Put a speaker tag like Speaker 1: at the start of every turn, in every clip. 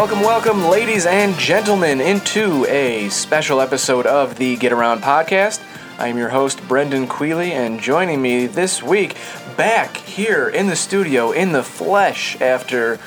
Speaker 1: Welcome, welcome, ladies and gentlemen, into a special episode of the Get Around podcast. I'm your host, Brendan Queely, and joining me this week, back here in the studio, in the flesh, after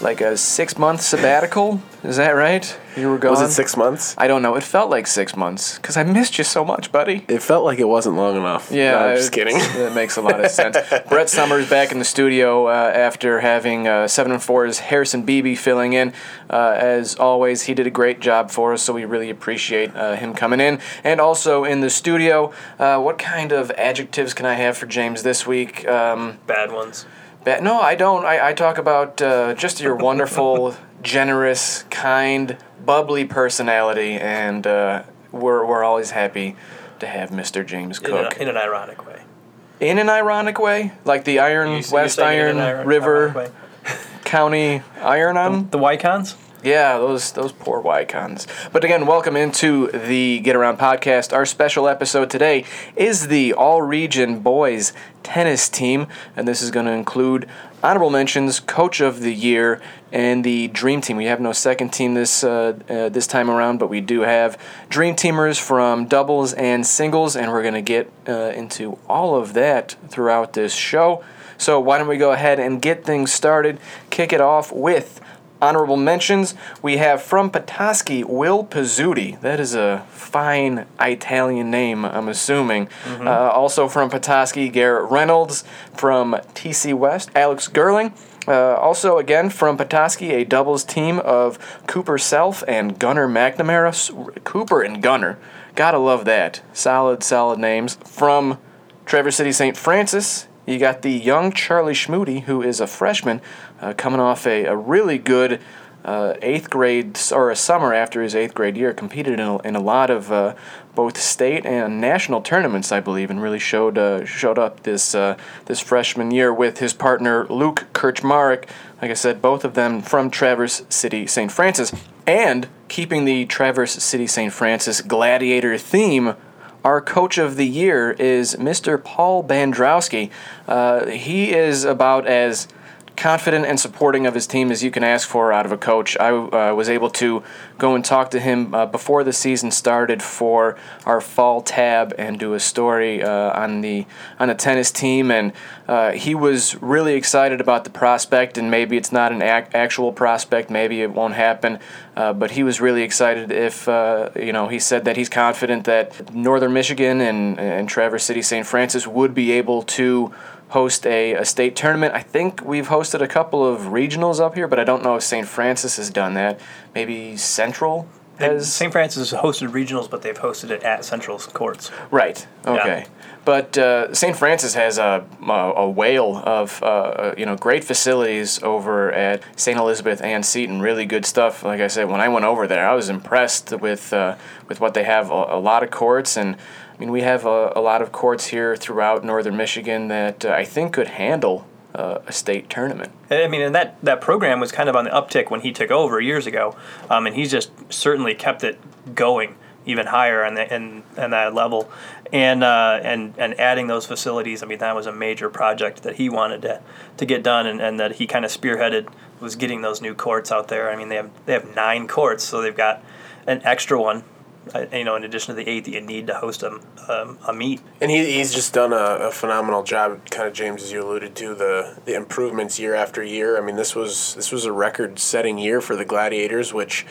Speaker 1: like a six month sabbatical. Is that right? You were gone?
Speaker 2: Was it six months?
Speaker 1: I don't know. It felt like six months because I missed you so much, buddy.
Speaker 2: It felt like it wasn't long enough.
Speaker 1: Yeah,
Speaker 2: No, I'm just kidding.
Speaker 1: That makes a lot of sense. Brett Summers back in the studio uh, after having uh, seven and 4's Harrison Beebe filling in. Uh, as always, he did a great job for us, so we really appreciate uh, him coming in. And also in the studio, uh, what kind of adjectives can I have for James this week? Um,
Speaker 3: bad ones.
Speaker 1: Ba- no, I don't. I, I talk about uh, just your wonderful, generous, kind, bubbly personality, and uh, we're, we're always happy to have Mr. James
Speaker 3: In,
Speaker 1: Cook.
Speaker 3: a, in an ironic way.
Speaker 1: In an ironic way? Like the Iron,
Speaker 3: You-
Speaker 1: West Iron
Speaker 3: in an ir-
Speaker 1: River. County Iron on?
Speaker 3: The Wykons?
Speaker 1: Yeah, those those poor Wykons. But again, welcome into the Get Around podcast. Our special episode today is the All Region Boys Tennis Team, and this is going to include honorable mentions, Coach of the Year, and the Dream Team. We have no second team this uh, uh, this time around, but we do have Dream Teamers from doubles and singles, and we're going to get uh, into all of that throughout this show. So why don't we go ahead and get things started? Kick it off with honorable mentions. We have from Petoskey, Will Pizzuti. That is a fine Italian name, I'm assuming. Uh, also from Petoskey, Garrett Reynolds. From TC West, Alex Gerling. Uh, also, again, from Petoskey, a doubles team of Cooper Self and Gunnar McNamara. Cooper and Gunnar. Gotta love that. Solid, solid names. From Traverse City St. Francis, you got the young Charlie Schmoody, who is a freshman, uh, coming off a, a really good uh, eighth grade or a summer after his eighth grade year. Competed in a, in a lot of uh, both state and national tournaments, I believe, and really showed uh, showed up this uh, this freshman year with his partner Luke Kirchmarek. Like I said, both of them from Traverse City St. Francis, and keeping the Traverse City St. Francis gladiator theme our coach of the year is Mr. Paul Bandrowski. Uh, he is about as confident and supporting of his team as you can ask for out of a coach. I uh, was able to go and talk to him uh, before the season started for our fall tab and do a story uh, on the on the tennis team, and uh, he was really excited about the prospect. And maybe it's not an ac- actual prospect, maybe it won't happen, uh, but he was really excited. If uh, you know, he said that he's confident that Northern Michigan and and Traverse City St. Francis would be able to host a, a state tournament. I think we've hosted a couple of regionals up here, but I don't know if St. Francis has done that. Maybe Central has.
Speaker 3: St. Francis has hosted regionals, but they've hosted it at Central's courts.
Speaker 1: Right. Okay. But uh, St. Francis has a, a, a whale of uh, you know great facilities over at St. Elizabeth Ann Seton. Really good stuff. Like I said, when I went over there, I was impressed with uh, with what they have. A, a lot of courts, and mean we have a, a lot of courts here throughout northern Michigan that uh, I think could handle uh, a state tournament.
Speaker 3: I mean, and that, that program was kind of on the uptick when he took over years ago, um, and he's just certainly kept it going even higher on the, in, in that level, and uh, and and adding those facilities. I mean, that was a major project that he wanted to, to get done, and, and that he kind of spearheaded was getting those new courts out there. I mean, they have they have nine courts, so they've got an extra one. You know, in addition to the eight that you need to host a, um, a meet.
Speaker 2: And he, he's just done a, a phenomenal job, kind of James, as you alluded to, the, the improvements year after year. I mean, this was this was a record-setting year for the Gladiators, which,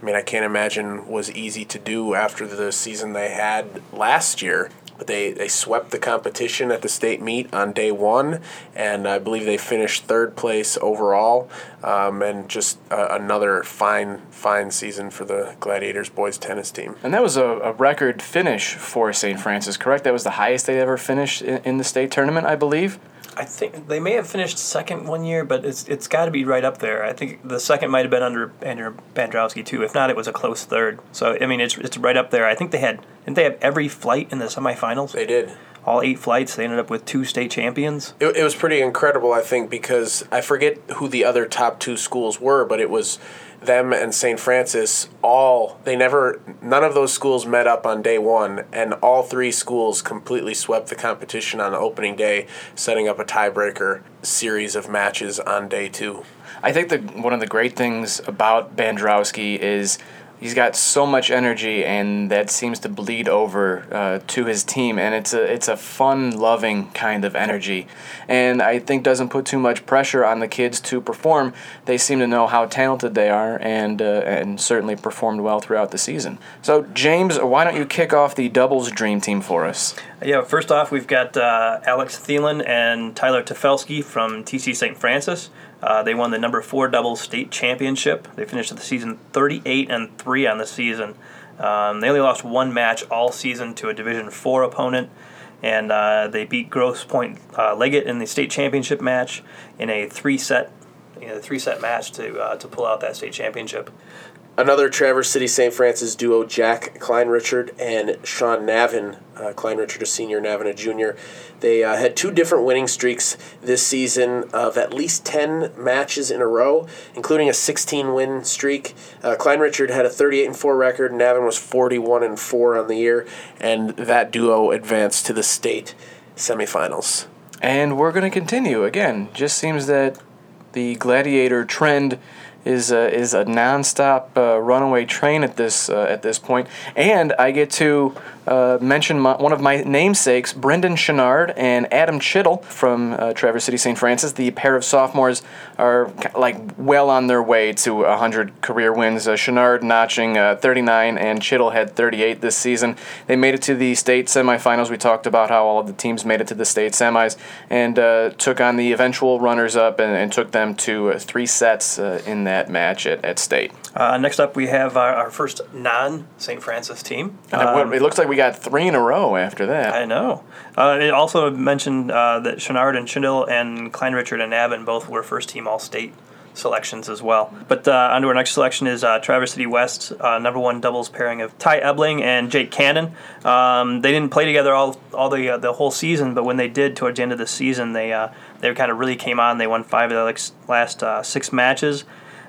Speaker 2: I mean, I can't imagine was easy to do after the season they had last year. But they, they swept the competition at the state meet on day one, and I believe they finished third place overall. Um, and just uh, another fine, fine season for the Gladiators boys tennis team.
Speaker 1: And that was a, a record finish for St. Francis, correct? That was the highest they ever finished in, in the state tournament, I believe.
Speaker 3: I think they may have finished second one year, but it's it's got to be right up there. I think the second might have been under Andrew Bandrowski too. If not, it was a close third. So I mean, it's it's right up there. I think they had didn't they have every flight in the semifinals?
Speaker 2: They did.
Speaker 3: All eight flights. They ended up with two state champions.
Speaker 2: It, it was pretty incredible, I think, because I forget who the other top two schools were, but it was them and St. Francis all they never none of those schools met up on day 1 and all three schools completely swept the competition on opening day setting up a tiebreaker series of matches on day 2.
Speaker 1: I think that one of the great things about Bandrowski is he's got so much energy, and that seems to bleed over uh, to his team. And it's a it's a fun, loving kind of energy, and I think doesn't put too much pressure on the kids to perform. They seem to know how talented they are, and uh, and certainly performed well throughout the season. So James, why don't you kick off the doubles dream team for us?
Speaker 3: Yeah, first off, we've got uh, Alex Thielen and Tyler Tefelsky from TC St. Francis. Uh, they won the number four doubles state championship. They finished the season 38 and three on the season. Um, they only lost one match all season to a Division four opponent, and uh, they beat Grosse Pointe uh, Liggett in the state championship match in a three set, you know, three set match to uh, to pull out that state championship.
Speaker 2: Another Traverse City St. Francis duo, Jack Kleinrichard and Sean Navin. Uh, Kleinrichard a senior, Navin a junior. They uh, had two different winning streaks this season of at least 10 matches in a row, including a 16 win streak. Uh, Kleinrichard had a 38 and 4 record, Navin was 41 and 4 on the year, and that duo advanced to the state semifinals.
Speaker 1: And we're going to continue. Again, just seems that the Gladiator trend is a, is a nonstop uh, runaway train at this uh, at this point. And I get to uh, mention my, one of my namesakes, Brendan Chenard and Adam Chittle from uh, Traverse City St. Francis. The pair of sophomores are like well on their way to 100 career wins. Uh, Chenard notching uh, 39 and Chittle had 38 this season. They made it to the state semifinals. We talked about how all of the teams made it to the state semis and took on the eventual runners up and, and took them to three sets in that match at, at state.
Speaker 3: next up, we have our, our first non St. Francis team.
Speaker 1: Um, it looks like we got three in a row after that.
Speaker 3: I know. Uh, it also mentioned uh, that Chenard and Chittle and Kleinrichard and Navin both were first team All State selections as well. But uh, on to our next selection is uh, Traverse City West, uh, number one doubles pairing of Ty Ebling and Jake Cannon. Um, they didn't play together all all the uh, the whole season, but when they did towards the end of the season, they uh, they kind of really came on. They won five of the last uh, six matches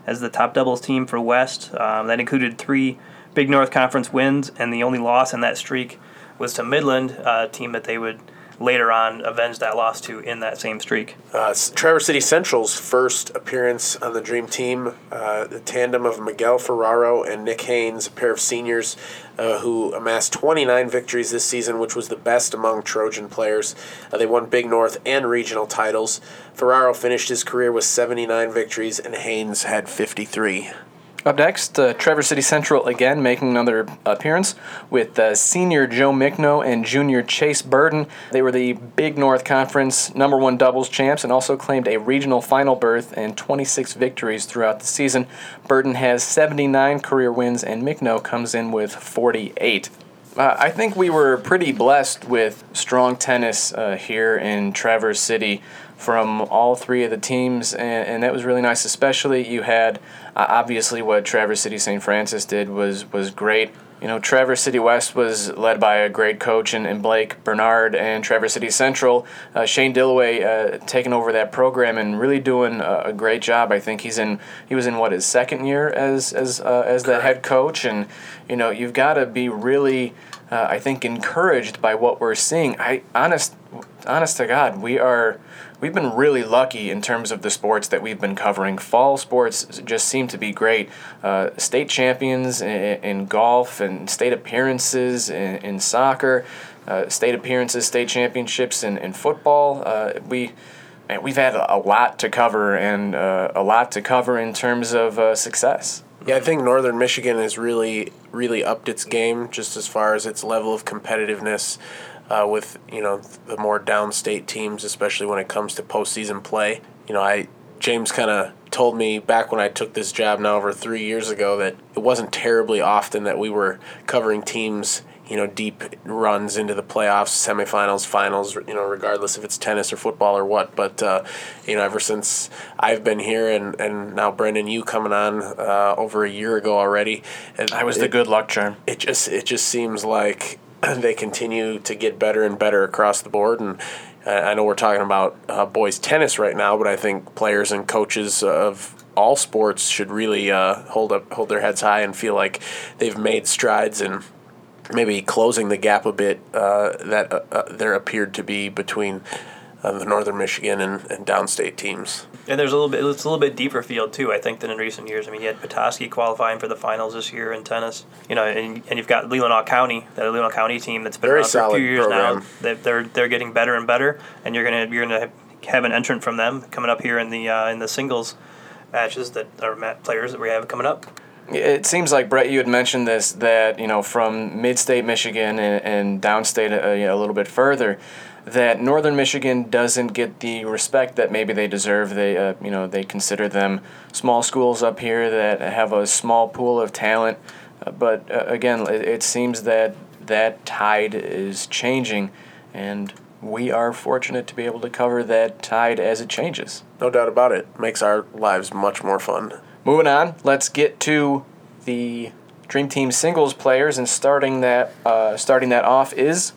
Speaker 3: as the top doubles team for West. Um, that included three Big North Conference wins, and the only loss in that streak was to Midland, a team that they would later on avenge that loss to in that same streak.
Speaker 2: Uh, Traverse City Central's first appearance on the Dream Team, uh, the tandem of Miguel Ferraro and Nick Haynes, a pair of seniors uh, who amassed 29 victories this season, which was the best among Trojan players. Uh, they won Big North and regional titles. Ferraro finished his career with 79 victories, and Haynes had 53.
Speaker 1: Up next, uh, Traverse City Central again making another appearance with uh, senior Joe Mickno and junior Chase Burden. They were the Big North Conference number one doubles champs and also claimed a regional final berth and 26 victories throughout the season. Burden has 79 career wins and Mickno comes in with 48. Uh, I think we were pretty blessed with strong tennis uh, here in Traverse City from all three of the teams, and, and that was really nice. Especially you had uh, obviously what Traverse City St. Francis did was was great. You know, Traverse City West was led by a great coach and, in Blake Bernard, and Traverse City Central, uh, Shane Dillaway, uh, taking over that program and really doing a, a, great job. I think he's in he was in what his second year as as uh, as the head coach, and you know you've got to be really, uh, I think, encouraged by what we're seeing. I honest honest to God, we are we've been really lucky in terms of the sports that we've been covering. Fall sports just seem to be great. Uh, state champions in, in, golf and state appearances in, in soccer, uh, state appearances, state championships in, in football. Uh, we man, we've had a lot to cover and uh, a lot to cover in terms of uh, success.
Speaker 2: Yeah, I think Northern Michigan has really, really upped its game just as far as its level of competitiveness uh, with you know the more downstate teams, especially when it comes to postseason play. You know, I James kind of told me back when I took this job now over three years ago that it wasn't terribly often that we were covering teams you know deep runs into the playoffs, semifinals, finals. You know, regardless if it's tennis or football or what. But uh, you know, ever since I've been here, and, and now Brendan, you coming on uh, over a year ago already,
Speaker 1: I was it, the good luck charm.
Speaker 2: It just it just seems like they continue to get better and better across the board. And I know we're talking about uh, boys tennis right now, but I think players and coaches of all sports should really uh, hold up, hold their heads high, and feel like they've made strides and maybe closing the gap a bit uh, that uh, uh, there appeared to be between the Northern Michigan and, and downstate teams.
Speaker 3: And there's a little bit, it's a little bit deeper field too, I think, than in recent years. I mean, you had Petoskey qualifying for the finals this year in tennis. You know, and, and you've got Leelanau County, that Leelanau County team that's been
Speaker 2: Very
Speaker 3: around for a few years
Speaker 2: program.
Speaker 3: now. They, they're they're getting better and better, and you're gonna you're gonna have an entrant from them coming up here in the uh, in the singles matches that are ma- players that we have coming up.
Speaker 1: It seems like Brett, you had mentioned this that you know from mid-state Michigan and, and downstate uh, you know, a little bit further, that Northern Michigan doesn't get the respect that maybe they deserve. They uh, you know they consider them small schools up here that have a small pool of talent, uh, but uh, again, it, it seems that that tide is changing, and we are fortunate to be able to cover that tide as it changes.
Speaker 2: No doubt about it. Makes our lives much more fun.
Speaker 1: Moving on, let's get to the Dream Team singles players, and starting that uh, starting that off is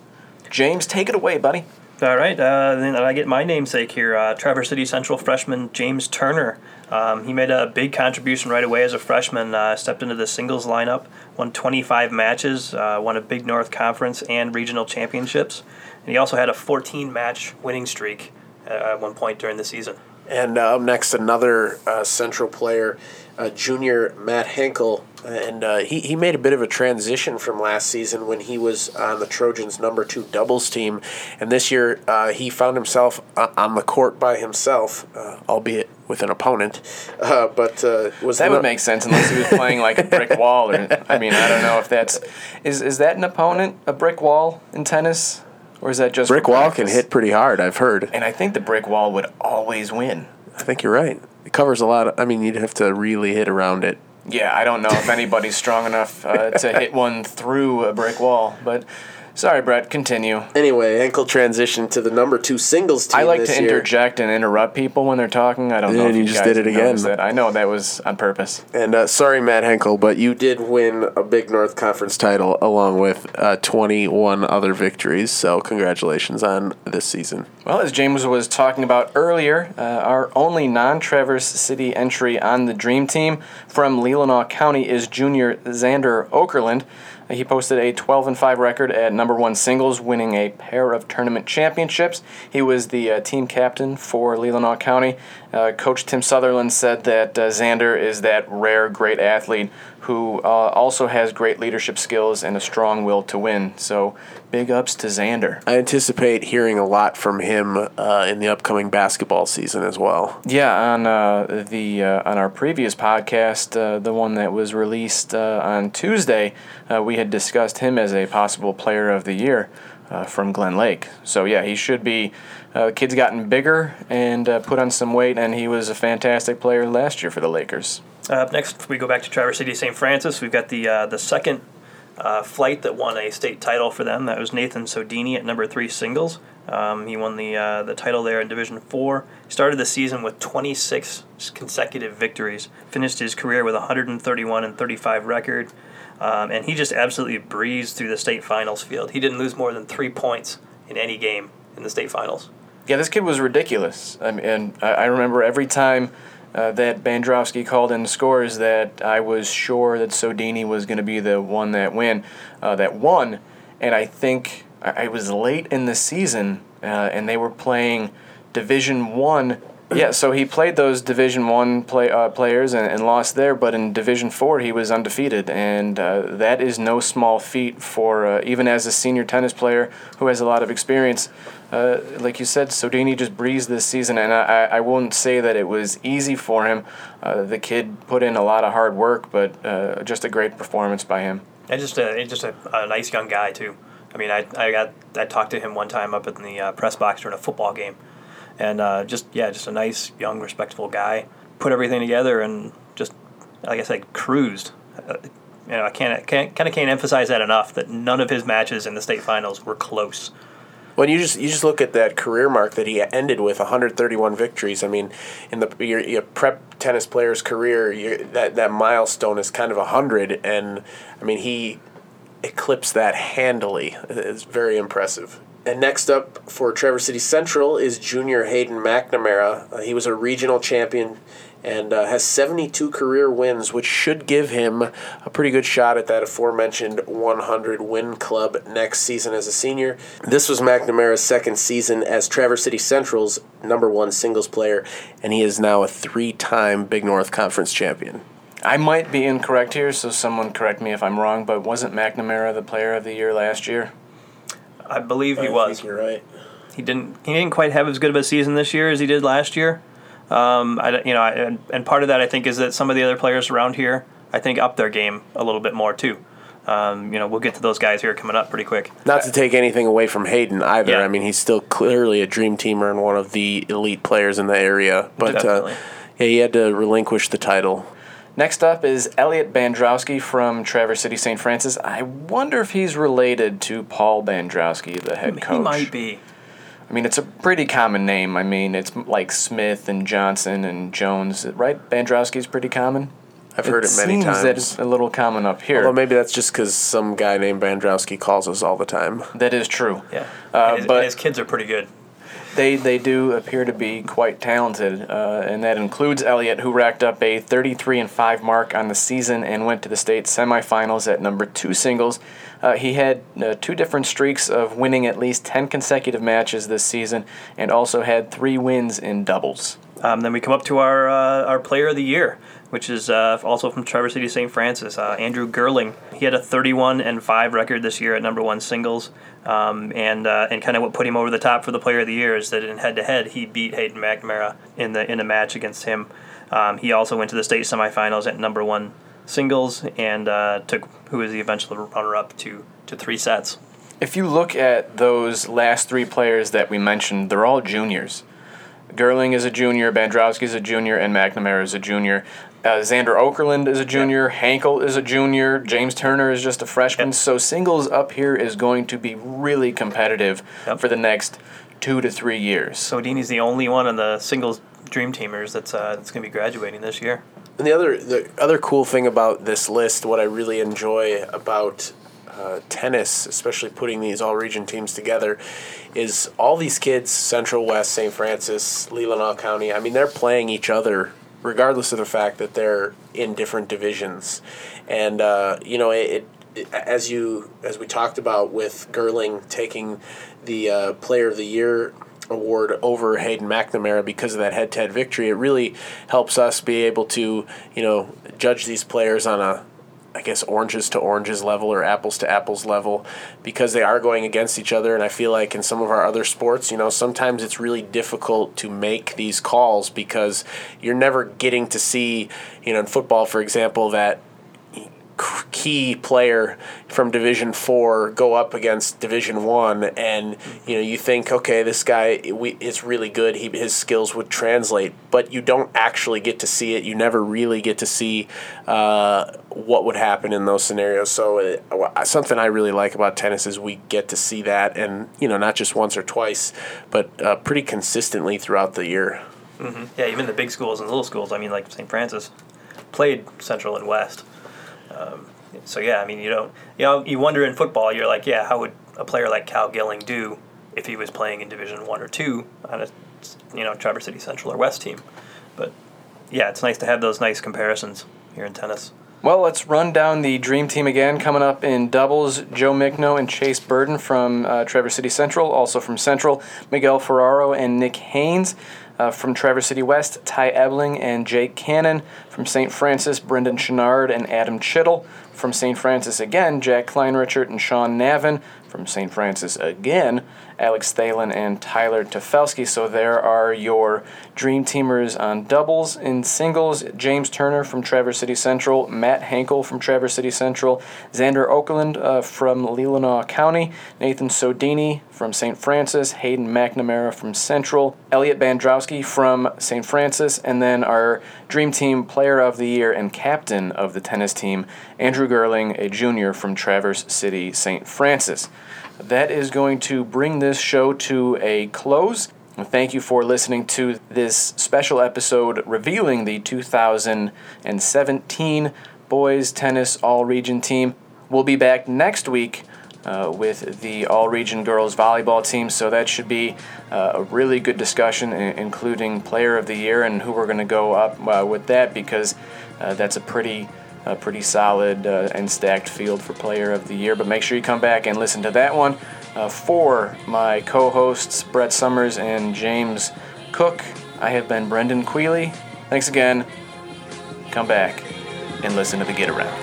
Speaker 1: James. Take it away, buddy.
Speaker 3: All right, uh, then I get my namesake here. Uh, Traverse City Central freshman James Turner. Um, he made a big contribution right away as a freshman. Uh, stepped into the singles lineup, won 25 matches, uh, won a Big North Conference and regional championships, and he also had a 14 match winning streak uh, at one point during the season.
Speaker 2: And uh, up next, another central player, uh, junior Matt Henkel. And uh, he, he made a bit of a transition from last season when he was on the Trojans' number two doubles team. And this year, uh, he found himself uh, on the court by himself, uh, albeit with an opponent. Uh, but uh, was
Speaker 1: That
Speaker 2: no-
Speaker 1: would make sense unless he was playing like a brick wall. Or I mean, I don't know if that's is is that an opponent a brick wall in tennis, or is that just
Speaker 2: Brick
Speaker 1: for
Speaker 2: wall can hit pretty hard, I've heard.
Speaker 1: And I think the brick wall would always win.
Speaker 2: I think you're right. It covers a lot. Of, I mean, you'd have to really hit around it.
Speaker 1: Yeah, I don't know if anybody's strong enough uh, to hit one through a brick wall. But sorry, Brett. Continue.
Speaker 2: Anyway, Henkel transitioned to the number two singles team
Speaker 1: I like to
Speaker 2: year.
Speaker 1: interject and interrupt people when they're talking. I don't know
Speaker 2: Yeah,
Speaker 1: if
Speaker 2: you
Speaker 1: you
Speaker 2: just did it again.
Speaker 1: That. I know that was on purpose.
Speaker 2: And uh, sorry, Matt Henkel, but you did win a Big North Conference title along with uh, 21 other victories. So congratulations on this season.
Speaker 1: Well, as James was talking about earlier, uh, our only non-Traverse City entry on the Dream Team from Leelanau County is junior Xander Okerlund. He posted a 12 and 5 record at number one singles, winning a pair of tournament championships. He was the uh, team captain for Leelanau County. Uh, Coach Tim Sutherland said that uh, Xander is that rare, great athlete who uh, also has great leadership skills and a strong will to win. So, big ups to Xander.
Speaker 2: I anticipate hearing a lot from him uh, in the upcoming basketball season as well.
Speaker 1: Yeah, on uh, the uh, on our previous podcast, uh, the one that was released uh, on Tuesday, uh, we had discussed him as a possible player of the year uh, from Glen Lake. So yeah, he should be. Uh, kid's gotten bigger and uh, put on some weight, and he was a fantastic player last year for the Lakers.
Speaker 3: Uh, next, we go back to Traverse City St. Francis. We've got the uh, the second uh, flight that won a state title for them. That was Nathan Sodini at number three singles. Um, he won the the title there in Division Four. Started the season with 26 consecutive victories. Finished his career with 131 and 35 record. Um, and he just absolutely breezed through the state finals field. He didn't lose more than three points in any game in the state finals.
Speaker 1: Yeah, this kid was ridiculous. I mean, and I, remember every time uh, that Bandrowski called in scores that I was sure that Sodini was going to be the one that win, uh, that won. And I think I, I was late in the season, uh, and they were playing Division One. Yeah, so he played those Division One play uh, players and, and lost there, but in Division Four he was undefeated, and uh, that is no small feat for uh, even as a senior tennis player who has a lot of experience. Uh, like you said, Sodini just breezed this season, and I, I won't say that it was easy for him. Uh, the kid put in a lot of hard work, but uh, just a great performance by him.
Speaker 3: And just a just a, a nice young guy too. I mean, I, I got I talked to him one time up in the press box during a football game, and uh, just yeah, just a nice young respectful guy. Put everything together and just like I said, cruised. Uh, you know, I can't, can't kind of can't emphasize that enough. That none of his matches in the state finals were close.
Speaker 2: When you just you just look at that career mark that he ended with 131 victories. I mean, in the your, your prep tennis player's career, that that milestone is kind of 100, and I mean he eclipse that handily. It's very impressive. And next up for Traverse City Central is junior Hayden McNamara. Uh, he was a regional champion and uh, has 72 career wins, which should give him a pretty good shot at that aforementioned 100 win club next season as a senior. This was McNamara's second season as Traverse City Central's number one singles player, and he is now a three time Big North Conference champion.
Speaker 1: I might be incorrect here, so someone correct me if I'm wrong, but wasn't McNamara the player of the year last year?
Speaker 3: I believe he
Speaker 2: I
Speaker 3: was.
Speaker 2: you're right.
Speaker 3: He didn't. He didn't quite have as good of a season this year as he did last year. Um, I, you know, I, and, and part of that I think is that some of the other players around here I think up their game a little bit more too. Um, you know, we'll get to those guys here coming up pretty quick.
Speaker 2: Not to take anything away from Hayden either.
Speaker 3: Yeah.
Speaker 2: I mean, he's still clearly a dream teamer and one of the elite players in the area. But uh, yeah, he had to relinquish the title.
Speaker 1: Next up is Elliot Bandrowski from Traverse City St. Francis. I wonder if he's related to Paul Bandrowski, the head coach.
Speaker 3: He might be.
Speaker 1: I mean, it's a pretty common name. I mean, it's like Smith and Johnson and Jones, right? Bandrowski's pretty common.
Speaker 2: I've heard it many
Speaker 1: seems
Speaker 2: times.
Speaker 1: that it's a little common up here.
Speaker 2: Although maybe that's just because some guy named Bandrowski calls us all the time.
Speaker 1: that is true.
Speaker 3: Yeah.
Speaker 1: Uh,
Speaker 3: and his,
Speaker 1: but-
Speaker 3: and his kids are pretty good.
Speaker 1: They they do appear to be quite talented, uh, and that includes Elliott, who racked up a 33 and five mark on the season and went to the state semifinals at number two singles. Uh, he had uh, two different streaks of winning at least 10 consecutive matches this season, and also had three wins in doubles.
Speaker 3: Um, then we come up to our uh, our player of the year, which is uh, also from Traverse City St. Francis, uh, Andrew Gerling. He had a 31 and five record this year at number one singles, um, and uh, and kind of what put him over the top for the player of the year is that in head to head he beat Hayden McNamara in the in a match against him. Um, he also went to the state semifinals at number one singles and uh, took who was the eventual runner up to to three sets.
Speaker 1: If you look at those last three players that we mentioned, they're all juniors. Gerling is a junior, Bandrowski is a junior, and McNamara is a junior. Uh, Xander Okerlund is a junior, Hankel is a junior, James Turner is just a freshman.
Speaker 3: Yep.
Speaker 1: So singles up here is going to be really competitive
Speaker 3: Yep.
Speaker 1: for the next two to three years.
Speaker 3: Sodini's the only one on the singles dream teamers that's uh, that's going to be graduating this year.
Speaker 2: And the other the other cool thing about this list, what I really enjoy about uh, tennis, especially putting these all region teams together, is all these kids, Central West, St. Francis, Leelanau County. I mean, they're playing each other regardless of the fact that they're in different divisions, and uh, you know it, it. As you as we talked about with Gerling taking the uh, Player of the Year award over Hayden McNamara because of that head-to-head victory, it really helps us be able to, you know, judge these players on a, I guess, oranges to oranges level or apples to apples level because they are going against each other. And I feel like in some of our other sports, you know, sometimes it's really difficult to make these calls because you're never getting to see, you know, in football, for example, that key player from division 4 go up against division 1 and you know you think okay this guy is really good he, his skills would translate but you don't actually get to see it you never really get to see uh, what would happen in those scenarios so uh, something i really like about tennis is we get to see that and you know not just once or twice but uh, pretty consistently throughout the year
Speaker 3: Yeah, even the big schools and little schools. I mean, like St. Francis, played Central and West. Um, so yeah, I mean, you don't, you know, you wonder in football. You're like, yeah, how would a player like Cal Gilling do if he was playing in Division One or Two on a, you know, Traverse City Central or West team? But yeah, it's nice to have those nice comparisons here in tennis.
Speaker 1: Well, let's run down the dream team again. Coming up in doubles, Joe Mickno and Chase Burden from uh, Traverse City Central. Also from Central, Miguel Ferraro and Nick Haynes. Uh, from Traverse City West, Ty Ebling and Jake Cannon. From St. Francis, Brendan Chenard and Adam Chittle. From St. Francis again, Jack Kleinrichert and Sean Navin. From St. Francis again, Alex Thalen and Tyler Tefelsky. So there are your dream teamers on doubles. In singles, James Turner from Traverse City Central, Matt Hankel from Traverse City Central, Xander Okerlund uh, from Leelanau County, Nathan Sodini from St. Francis, Hayden McNamara from Central, Elliot Bandrowski from St. Francis, and then our Dream Team Player of the Year and Captain of the tennis team, Andrew Gerling, a junior from Traverse City, St. Francis. That is going to bring this show to a close. Thank you for listening to this special episode revealing the 2017 Boys Tennis All Region team. we'll be back next week uh, with the all region girls volleyball team. So that should be uh, a really good discussion, including player of the year and who we're going to go up uh, with that because uh, that's a pretty. A pretty solid uh, and stacked field for player of the year, but make sure you come back and listen to that one. Uh, for my co hosts, Brett Summers and James Cook, I have been Brendan Queely. Thanks again. Come back and listen to the Get Around.